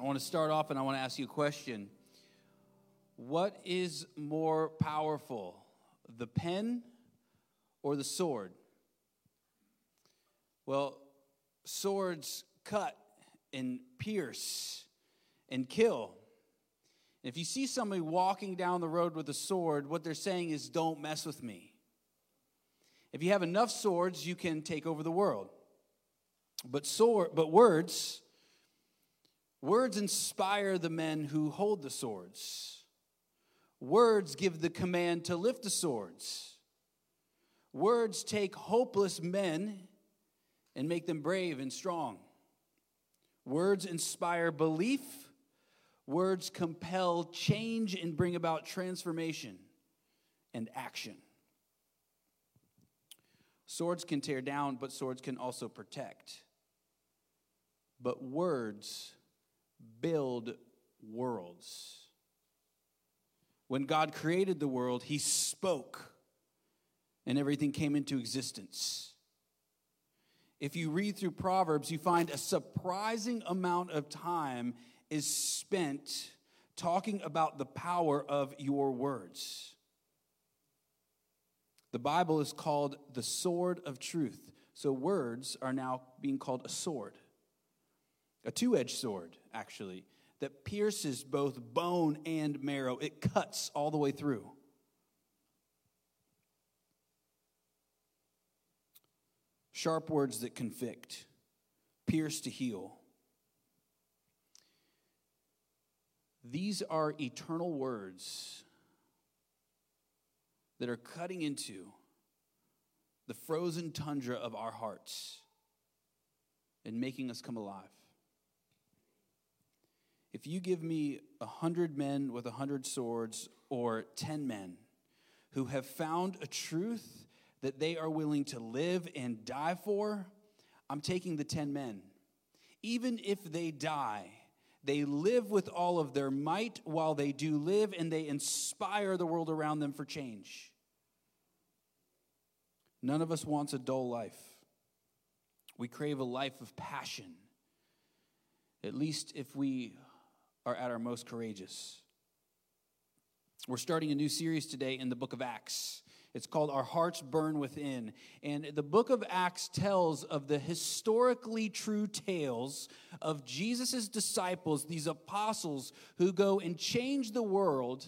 I want to start off and I want to ask you a question. What is more powerful, the pen or the sword? Well, swords cut and pierce and kill. If you see somebody walking down the road with a sword, what they're saying is, Don't mess with me. If you have enough swords, you can take over the world. But sword, but words, words inspire the men who hold the swords. Words give the command to lift the swords. Words take hopeless men and make them brave and strong. Words inspire belief. Words compel change and bring about transformation and action. Swords can tear down, but swords can also protect. But words build worlds. When God created the world, He spoke, and everything came into existence. If you read through Proverbs, you find a surprising amount of time is spent talking about the power of your words. The Bible is called the sword of truth. So words are now being called a sword, a two edged sword, actually, that pierces both bone and marrow. It cuts all the way through. Sharp words that convict, pierce to heal. These are eternal words that are cutting into the frozen tundra of our hearts and making us come alive. If you give me a hundred men with a hundred swords or ten men who have found a truth that they are willing to live and die for, I'm taking the ten men. Even if they die, they live with all of their might while they do live, and they inspire the world around them for change. None of us wants a dull life. We crave a life of passion, at least if we are at our most courageous. We're starting a new series today in the book of Acts. It's called Our Hearts Burn Within. And the book of Acts tells of the historically true tales of Jesus' disciples, these apostles who go and change the world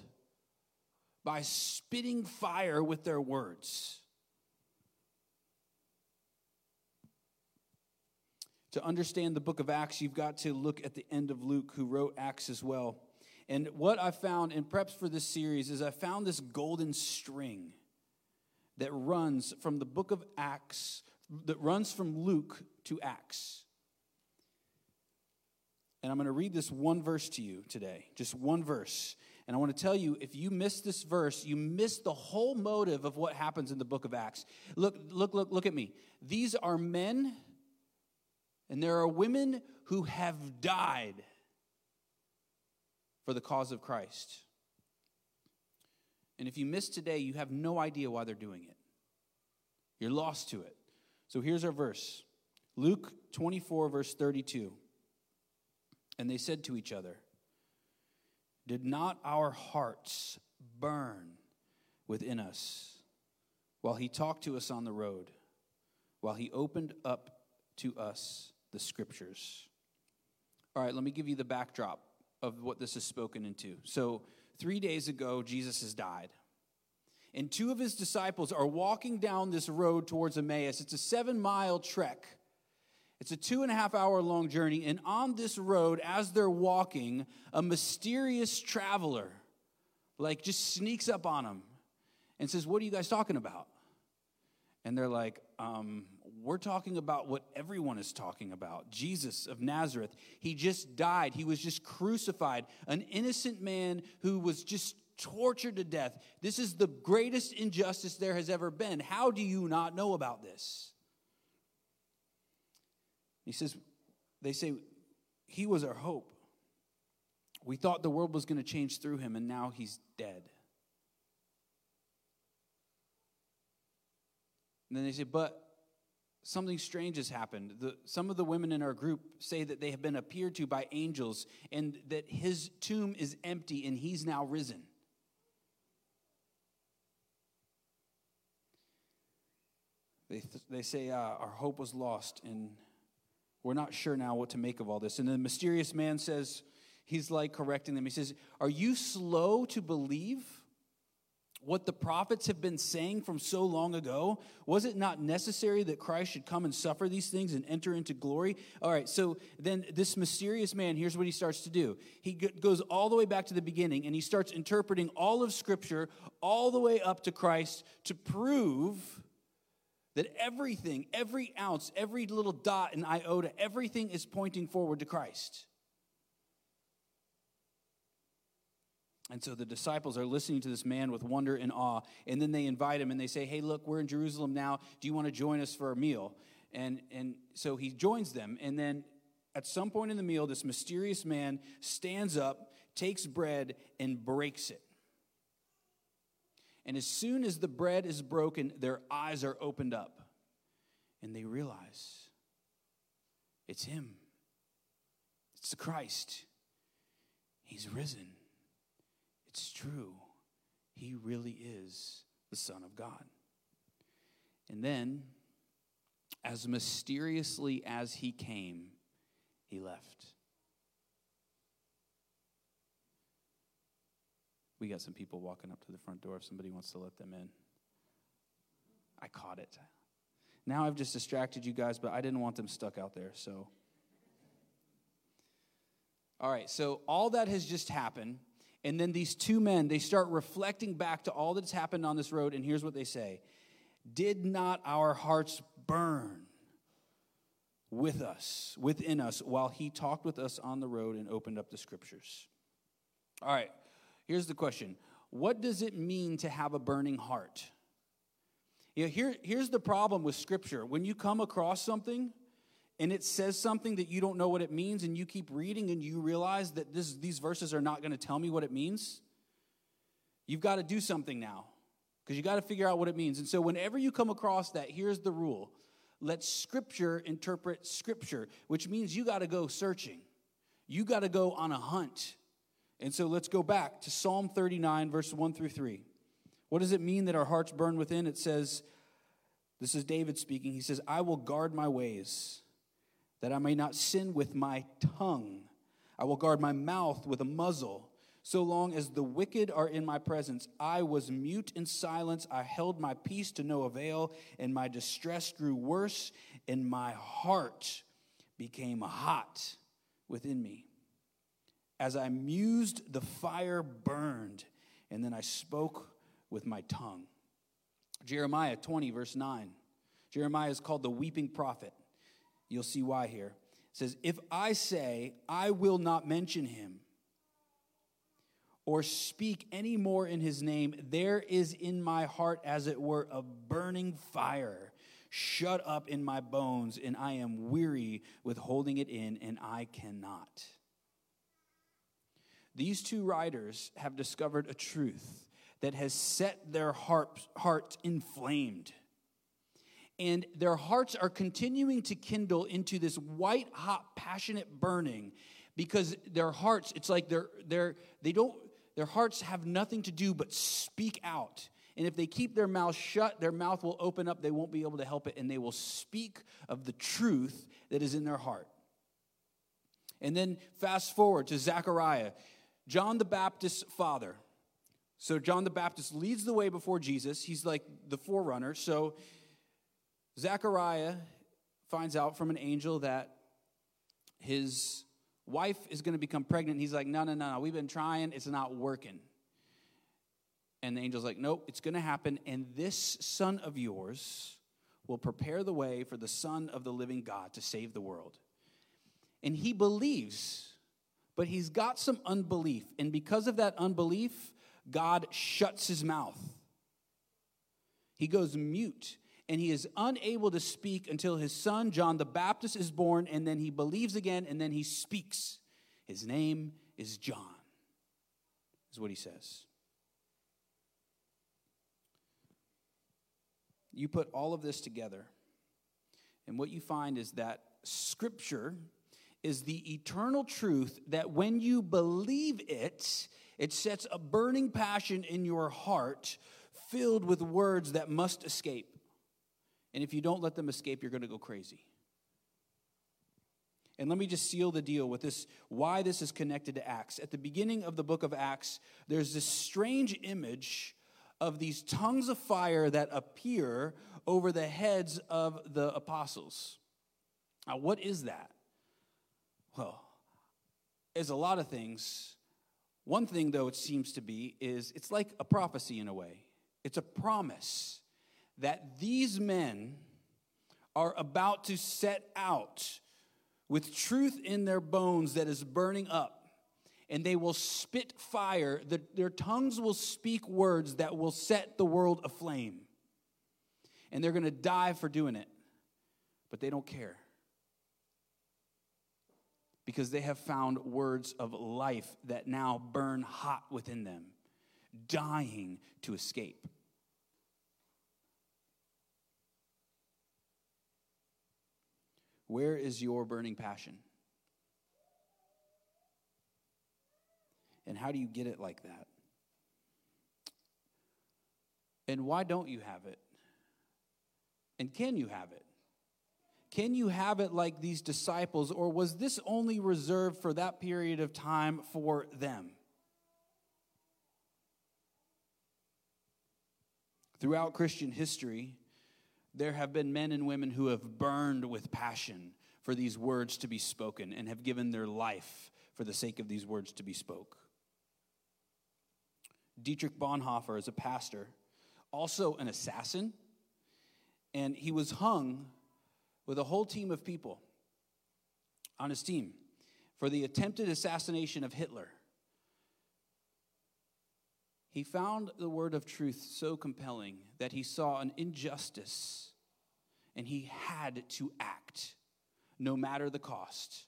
by spitting fire with their words. To understand the book of Acts, you've got to look at the end of Luke, who wrote Acts as well. And what I found in preps for this series is I found this golden string that runs from the book of Acts, that runs from Luke to Acts. And I'm going to read this one verse to you today, just one verse. And I want to tell you if you miss this verse, you miss the whole motive of what happens in the book of Acts. Look, look, look, look at me. These are men and there are women who have died for the cause of Christ. And if you miss today, you have no idea why they're doing it. You're lost to it. So here's our verse Luke 24, verse 32. And they said to each other, Did not our hearts burn within us while he talked to us on the road, while he opened up to us the scriptures? All right, let me give you the backdrop of what this is spoken into. So, three days ago, Jesus has died. And two of his disciples are walking down this road towards Emmaus. It's a seven mile trek. It's a two and a half hour long journey. And on this road, as they're walking, a mysterious traveler, like, just sneaks up on them and says, What are you guys talking about? And they're like, um, we're talking about what everyone is talking about Jesus of Nazareth. He just died, he was just crucified, an innocent man who was just tortured to death. This is the greatest injustice there has ever been. How do you not know about this? He says, they say, he was our hope. We thought the world was going to change through him, and now he's dead. And then they say, but something strange has happened. The, some of the women in our group say that they have been appeared to by angels and that his tomb is empty and he's now risen. They, th- they say uh, our hope was lost and we're not sure now what to make of all this. And the mysterious man says, he's like correcting them. He says, Are you slow to believe? What the prophets have been saying from so long ago? Was it not necessary that Christ should come and suffer these things and enter into glory? All right, so then this mysterious man, here's what he starts to do. He goes all the way back to the beginning and he starts interpreting all of Scripture all the way up to Christ to prove that everything, every ounce, every little dot and iota, everything is pointing forward to Christ. And so the disciples are listening to this man with wonder and awe. And then they invite him and they say, Hey, look, we're in Jerusalem now. Do you want to join us for a meal? And, and so he joins them. And then at some point in the meal, this mysterious man stands up, takes bread, and breaks it. And as soon as the bread is broken, their eyes are opened up. And they realize it's him, it's the Christ. He's risen. It's true. He really is the Son of God. And then, as mysteriously as he came, he left. We got some people walking up to the front door if somebody wants to let them in. I caught it. Now I've just distracted you guys, but I didn't want them stuck out there, so. All right, so all that has just happened. And then these two men, they start reflecting back to all that's happened on this road, and here's what they say Did not our hearts burn with us, within us, while he talked with us on the road and opened up the scriptures? All right, here's the question What does it mean to have a burning heart? You know, here, here's the problem with scripture. When you come across something, and it says something that you don't know what it means, and you keep reading and you realize that this, these verses are not going to tell me what it means, you've got to do something now because you got to figure out what it means. And so, whenever you come across that, here's the rule let Scripture interpret Scripture, which means you got to go searching, you got to go on a hunt. And so, let's go back to Psalm 39, verse 1 through 3. What does it mean that our hearts burn within? It says, this is David speaking. He says, I will guard my ways that I may not sin with my tongue. I will guard my mouth with a muzzle. So long as the wicked are in my presence, I was mute in silence. I held my peace to no avail, and my distress grew worse, and my heart became hot within me. As I mused, the fire burned, and then I spoke with my tongue. Jeremiah 20, verse 9. Jeremiah is called the weeping prophet. You'll see why here. It says, If I say, I will not mention him, or speak any more in his name, there is in my heart, as it were, a burning fire shut up in my bones, and I am weary with holding it in, and I cannot. These two writers have discovered a truth that has set their hearts, heart inflamed and their hearts are continuing to kindle into this white hot passionate burning because their hearts it's like they're they're they don't their hearts have nothing to do but speak out. And if they keep their mouth shut their mouth will open up. They won't be able to help it and they will speak of the truth that is in their heart. And then fast forward to zechariah john the baptist's father. So john the baptist leads the way before jesus. He's like the forerunner. So Zechariah finds out from an angel that his wife is going to become pregnant. He's like, no, no, no, no, we've been trying, it's not working. And the angel's like, nope, it's going to happen. And this son of yours will prepare the way for the Son of the living God to save the world. And he believes, but he's got some unbelief. And because of that unbelief, God shuts his mouth. He goes mute and he is unable to speak until his son, John the Baptist, is born, and then he believes again, and then he speaks. His name is John, is what he says. You put all of this together, And what you find is that Scripture is the eternal truth that when you believe it, it sets a burning passion in your heart filled with words that must escape. And if you don't let them escape, you're going to go crazy. And let me just seal the deal with this why this is connected to Acts. At the beginning of the book of Acts, there's this strange image of these tongues of fire that appear over the heads of the apostles. Now, what is that? Well, it's a lot of things. One thing, though, it seems to be is it's like a prophecy in a way. It's a promise that these men are about to set out with truth in their bones that is burning up, and they will spit fire. The, their tongues will speak words that will set the world aflame. And they're to die for doing it, but they don't care because they have found words of life that now burn hot within them, dying to escape. Where is your burning passion? And how do you get it like that? And why don't you have it? And can you have it? Can you have it like these disciples, or was this only reserved for that period of time for them? Throughout Christian history, there have been men and women who have burned with passion for these words to be spoken and have given their life for the sake of these words to be spoke. Dietrich Bonhoeffer is a pastor, also an assassin, and he was hung with a whole team of people on his team for the attempted assassination of Hitler. He found the word of truth so compelling that he saw an injustice and he had to act no matter the cost.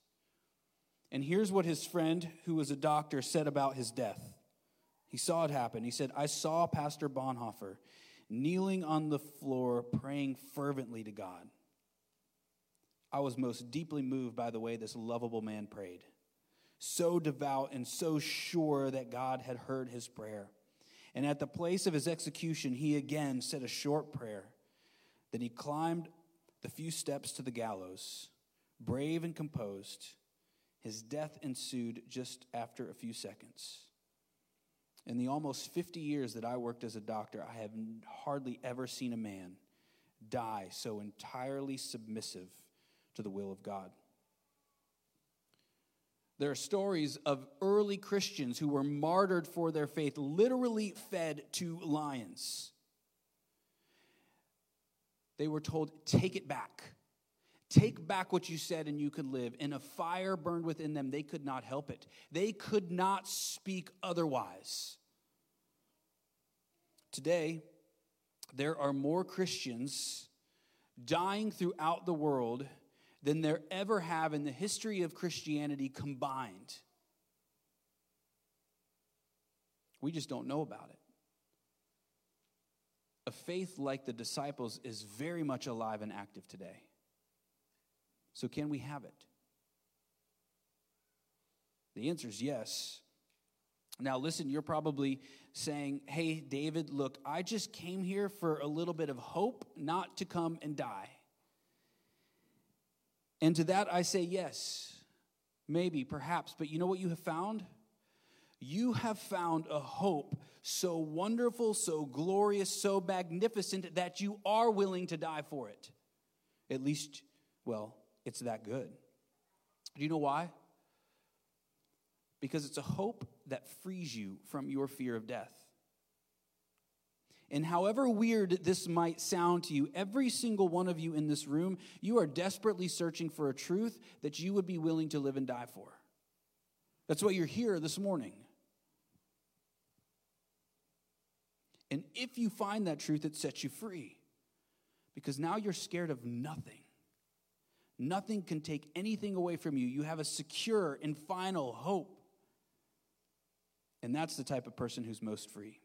And here's what his friend, who was a doctor, said about his death. He saw it happen. He said, I saw Pastor Bonhoeffer kneeling on the floor praying fervently to God. I was most deeply moved by the way this lovable man prayed. So devout and so sure that God had heard his prayer. And at the place of his execution, he again said a short prayer. Then he climbed the few steps to the gallows, brave and composed. His death ensued just after a few seconds. In the almost 50 years that I worked as a doctor, I have hardly ever seen a man die so entirely submissive to the will of God. There are stories of early Christians who were martyred for their faith, literally fed to lions. They were told, Take it back. Take back what you said and you could live. And a fire burned within them. They could not help it, they could not speak otherwise. Today, there are more Christians dying throughout the world than there ever have in the history of Christianity combined. We just don't know about it. A faith like the disciples is very much alive and active today. So, can we have it? The answer is yes. Now, listen, you're probably saying, Hey, David, look, I just came here for a little bit of hope, not to come and die. And to that I say yes, maybe, perhaps. But you know what you have found? You have found a hope so wonderful, so glorious, so magnificent that you are willing to die for it. At least, well, it's that good. Do you know why? Because it's a hope that frees you from your fear of death. And however weird this might sound to you, every single one of you in this room, you are desperately searching for a truth that you would be willing to live and die for. That's why you're here this morning. And if you find that truth, it sets you free. Because now you're scared of nothing. Nothing can take anything away from you. You have a secure and final hope. And that's the type of person who's most free.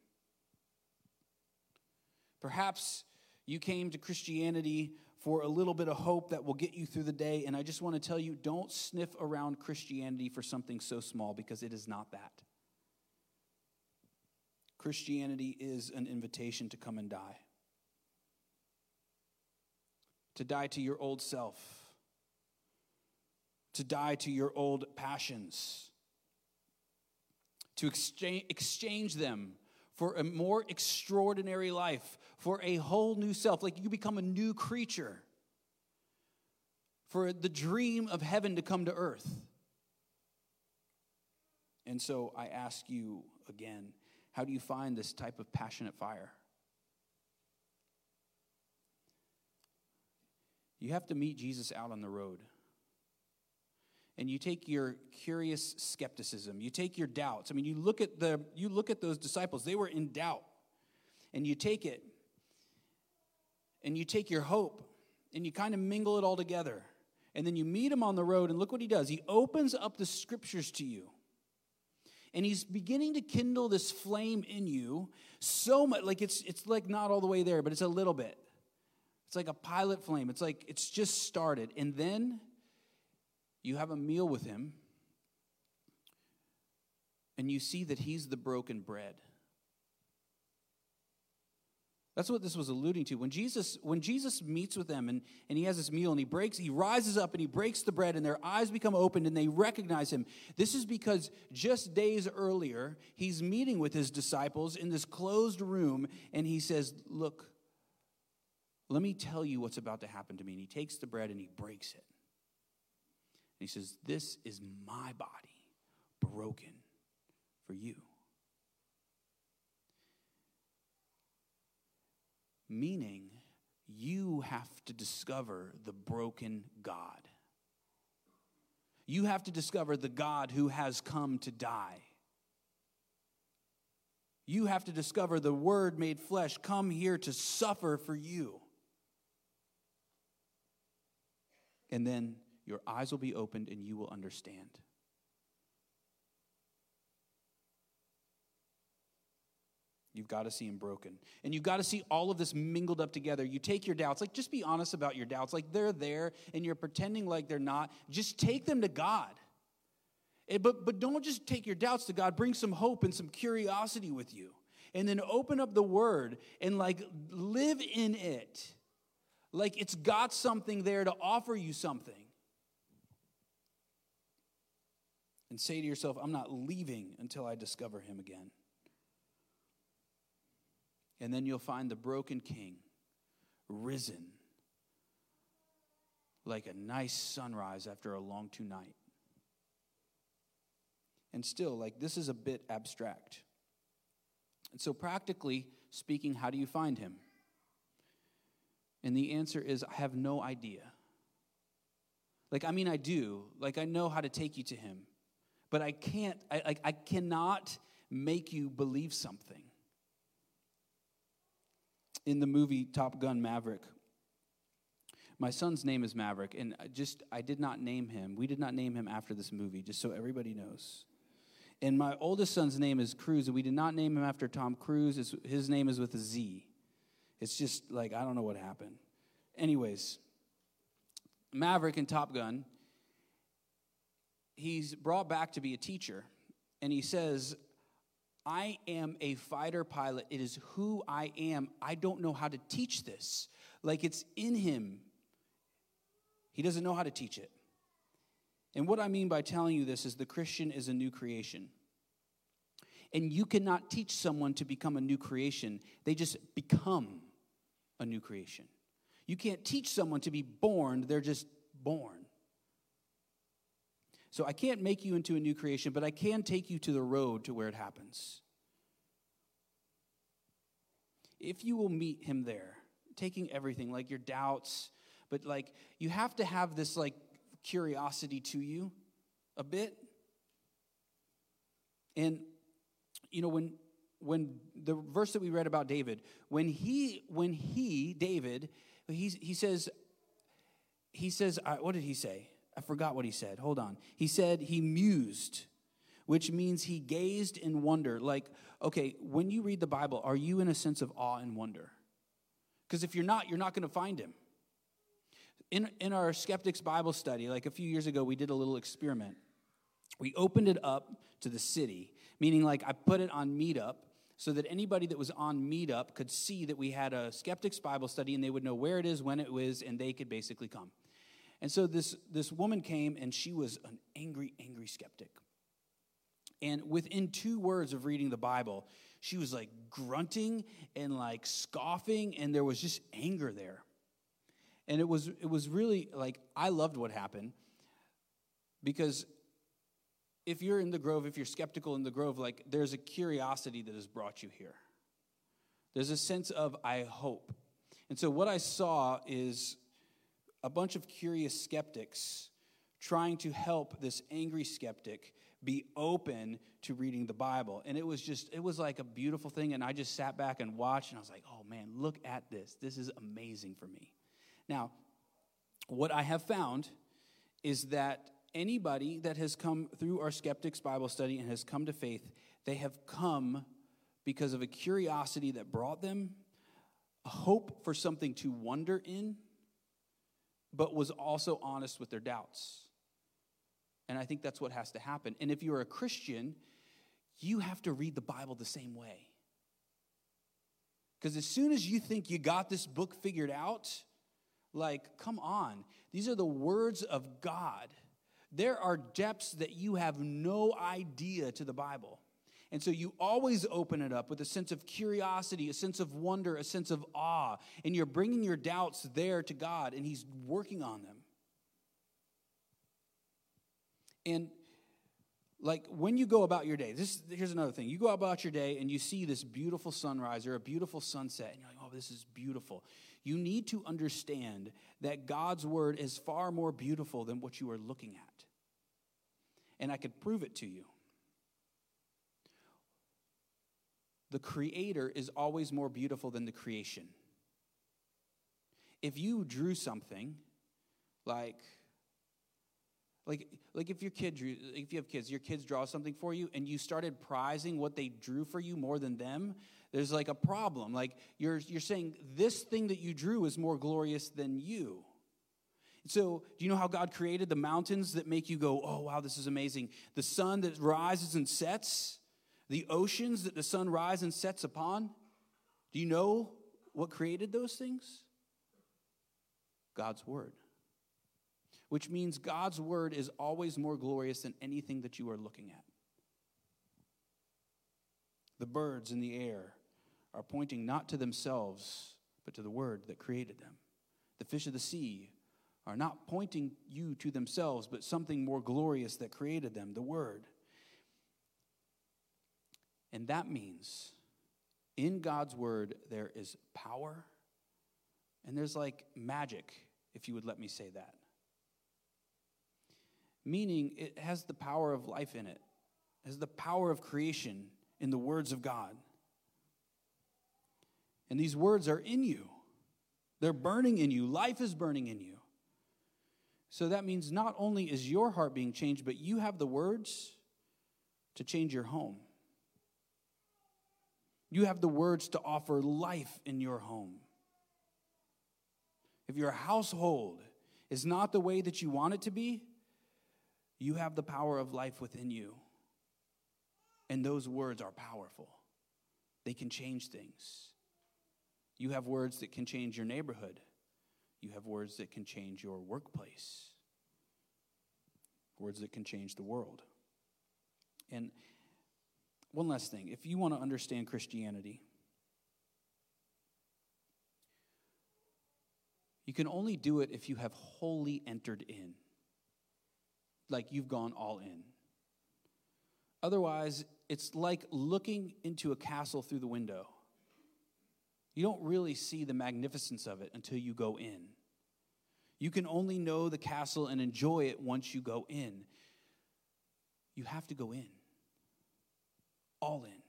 Perhaps you came to Christianity for a little bit of hope that will get you through the day. And I just want to tell you don't sniff around Christianity for something so small because it is not that. Christianity is an invitation to come and die, to die to your old self, to die to your old passions, to exchange, exchange them for a more extraordinary life, for a whole new self, like you become a new creature, for the dream of heaven to come to earth. And so I ask you again how do you find this type of passionate fire? You have to meet Jesus out on the road and you take your curious skepticism you take your doubts. I mean you look at the you look at those disciples they were in doubt. And you take it and you take your hope and you kind of mingle it all together. And then you meet him on the road and look what he does. He opens up the scriptures to you. And he's beginning to kindle this flame in you so much like it's it's like not all the way there but it's a little bit. It's like a pilot flame. It's like it's just started. And then you have a meal with him, and you see that he's the broken bread. That's what this was alluding to. When Jesus, when Jesus meets with them and, and he has this meal and he breaks, he rises up and he breaks the bread and their eyes become opened and they recognize him. This is because just days earlier, he's meeting with his disciples in this closed room and he says, Look, let me tell you what's about to happen to me. And he takes the bread and he breaks it he says, This is my body broken for you. Meaning, you have to discover the broken God. You have to discover the God who has come to die. You have to discover the Word made flesh, come here to suffer for you. And then your eyes will be opened and you will understand. You've got to see him broken. And you've got to see all of this mingled up together. You take your doubts, like just be honest about your doubts. Like they're there and you're pretending like they're not. Just take them to God. It, but, but don't just take your doubts to God. Bring some hope and some curiosity with you. And then open up the word and like live in it. Like it's got something there to offer you something. And say to yourself, I'm not leaving until I discover him again. And then you'll find the broken king risen like a nice sunrise after a long two night. And still, like, this is a bit abstract. And so, practically speaking, how do you find him? And the answer is I have no idea. Like, I mean, I do. Like, I know how to take you to him but I can't, I, I, I cannot make you believe something. In the movie Top Gun Maverick, my son's name is Maverick, and just I did not name him. We did not name him after this movie, just so everybody knows. And my oldest son's name is Cruz, and we did not name him after Tom Cruise. It's, his name is with a Z. It's just like I don't know what happened. Anyways, Maverick and Top Gun he's brought back to be a teacher, and he says, I am a fighter pilot. It is who I am. I don't know how to teach this. Like it's in him. He doesn't know how to teach it. And what I mean by telling you this is the Christian is a new creation. And you cannot teach someone to become a new creation, they just become a new creation. You can't teach someone to be born, they're just born. So I can't make you into a new creation, but I can take you to the road to where it happens. If you will meet him there, taking everything, like your doubts, but like you have to have this like curiosity to you a bit. And you know when when the verse that we read about David, when he when he David, he he says he says uh, what did he say? I forgot what he said. Hold on. He said he mused, which means he gazed in wonder. Like, okay, when you read the Bible, are you in a sense of awe and wonder? Because if you're not, you're not going to find him. in, in our skeptics Bible study, like a few years ago, we did a little experiment. We opened it up to the city, meaning like I put it on Meetup so that anybody that was on Meetup could see that we had a skeptics Bible study and they would know where it is, when it was, and they could basically come. And so this, this woman came and she was an angry, angry skeptic. And within two words of reading the Bible, she was like grunting and like scoffing, and there was just anger there. And it was, it was really like, I loved what happened because if you're in the grove, if you're skeptical in the grove, like there's a curiosity that has brought you here. There's a sense of, I hope. And so what I saw is a bunch of curious skeptics trying to help this angry skeptic be open to reading the Bible. And it was just, it was like a beautiful thing. And I just sat back and watched, and I was like, oh man, look at this. This is amazing for me. Now, what I have found is that anybody that has come through our Skeptics Bible study and has come to faith, they have come because of a curiosity that brought them, a hope for something to wonder in, but was also honest with their doubts. And I think that's what has to happen. And if you're a Christian, you have to read the Bible the same way. Because as soon as you think you got this book figured out, like, come on. These are the words of God. There are depths that you have no idea to the Bible. And so you always open it up with a sense of curiosity, a sense of wonder, a sense of awe. And you're bringing your doubts there to God, and He's working on them. And like when you go about your day, this here's another thing. You go about your day and you see this beautiful sunrise or a beautiful sunset, and you're like, oh, this is beautiful you need to understand that God's word is far more beautiful than what you are looking at. And I could prove it to you. The creator is always more beautiful than the creation. If you drew something like like like if your kid drew if you have kids your kids draw something for you and you started prizing what they drew for you more than them there's like a problem. Like you're, you're saying this thing that you drew is more glorious than you. So, do you know how God created the mountains that make you go, oh, wow, this is amazing? The sun that rises and sets, the oceans that the sun rises and sets upon. Do you know what created those things? God's Word. Which means God's Word is always more glorious than anything that you are looking at. The birds in the air, are pointing not to themselves, but to the Word that created them. The fish of the sea are not pointing you to themselves, but something more glorious that created them, the Word. And that means in God's Word there is power and there's like magic, if you would let me say that. Meaning it has the power of life in it, it has the power of creation in the words of God. And these words are in you, they're burning in you. Life is burning in you. So that means not only is your heart being changed, but you have the words to change your home. You have the words to offer life in your home. If your household is not the way that you want it to be, you have the power of life within you. And those words are powerful, they can change things. You have words that can change your neighborhood. You have words that can change your workplace. Words that can change the world. And one last thing if you want to understand Christianity, you can only do it if you have wholly entered in, like you've gone all in. Otherwise, it's like looking into a castle through the window. You don't really see the magnificence of it until you go in. You can only know the castle and enjoy it once you go in. You have to go in, all in.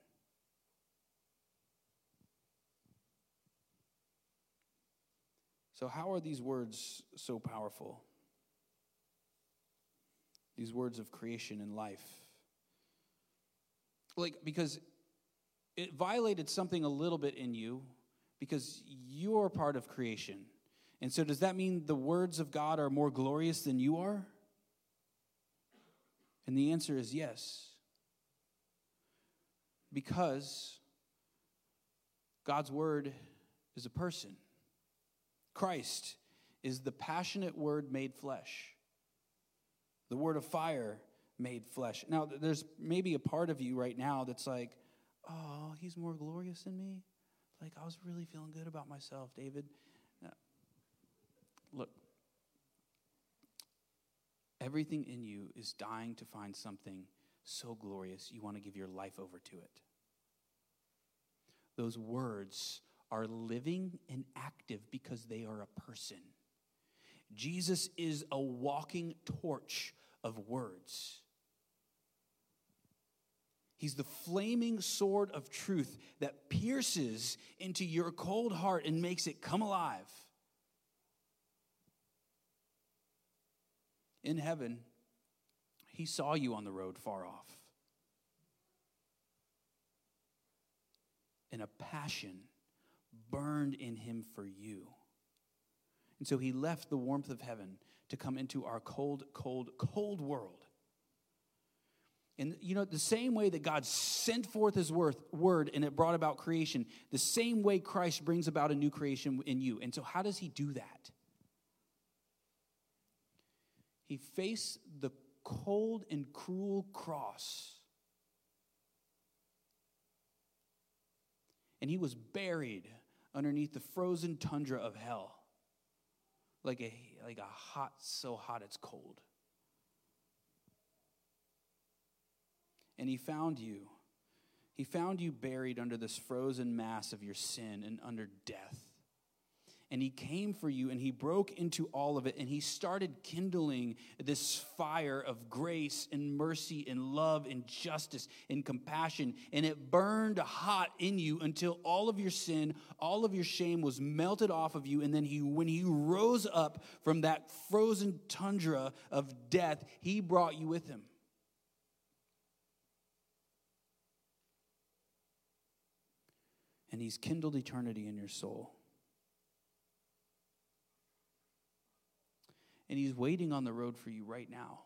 So, how are these words so powerful? These words of creation and life. Like, because it violated something a little bit in you because you're part of creation. And so, does that mean the words of God are more glorious than you are? And the answer is yes. Because God's word is a person. Christ is the passionate word made flesh, the word of fire made flesh. Now, there's maybe a part of you right now that's like, oh, he's more glorious than me. Like, I was really feeling good about myself, David. Look, everything in you is dying to find something so glorious you want to give your life over to it. Those words are living and active because they are a person. Jesus is a walking torch of words. He's the flaming sword of truth that pierces into your cold heart and makes it come alive. In heaven, he saw you on the road far off. And a passion burned in him for you. And so he left the warmth of heaven to come into our cold, cold, cold world. And you know, the same way that God sent forth his word and it brought about creation, the same way Christ brings about a new creation in you. And so, how does he do that? He faced the cold and cruel cross. And he was buried underneath the frozen tundra of hell. Like a, like a hot, so hot it's cold. And he found you. He found you buried under this frozen mass of your sin and under death and he came for you and he broke into all of it and he started kindling this fire of grace and mercy and love and justice and compassion and it burned hot in you until all of your sin all of your shame was melted off of you and then he when he rose up from that frozen tundra of death he brought you with him. And he's kindled eternity in your soul And He's waiting on the road for you right now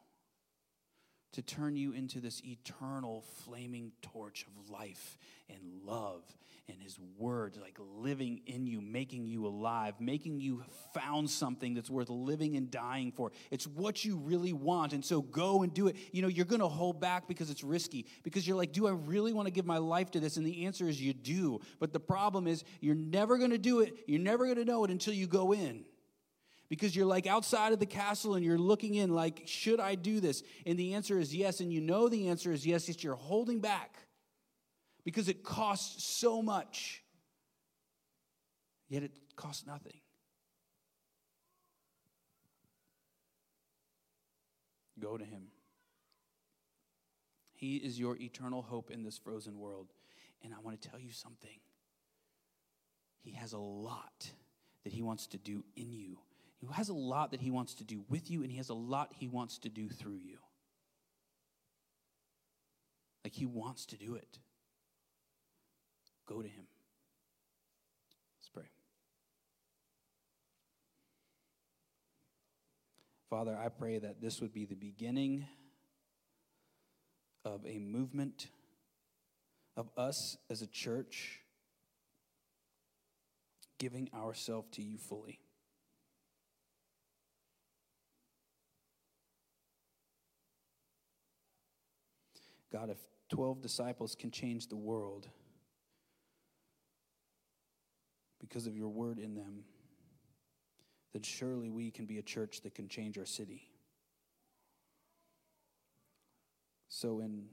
to turn you into this eternal flaming torch of life and love and his word like living in you making you alive making you found something that's worth living and dying for. It's what you really want. And so go and do it. You know you're going to hold back because it's risky because you're like do i really want to give my life to this? And the answer is you do. But the problem is you're never going to do it. You're never going to know it until you go in because you're like outside of the castle and you're looking in, like, should I do this? And the answer is yes. And you know the answer is yes, yet you're holding back because it costs so much, yet it costs nothing. Go to him. He is your eternal hope in this frozen world. And I want to tell you something. He has a lot that he wants to do in you who has a lot that he wants to do with you, and he has a lot he wants to do through you. Like he wants to do it. Go to him. Let's pray. Father, I pray that this would be the beginning of a movement of us as a church giving ourselves to you fully. God, if 12 disciples can change the world because of your word in them, then surely we can be a church that can change our city. So, in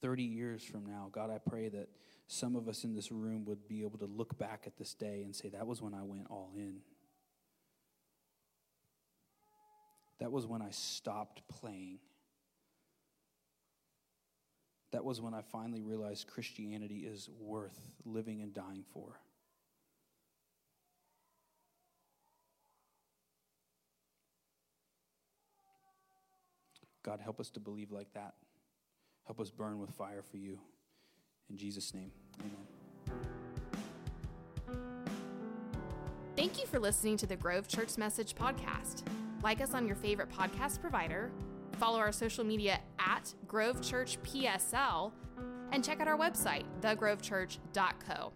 30 years from now, God, I pray that some of us in this room would be able to look back at this day and say, That was when I went all in. That was when I stopped playing. That was when I finally realized Christianity is worth living and dying for. God, help us to believe like that. Help us burn with fire for you. In Jesus' name, amen. Thank you for listening to the Grove Church Message podcast. Like us on your favorite podcast provider, follow our social media at Grove Church PSL, and check out our website, thegrovechurch.co.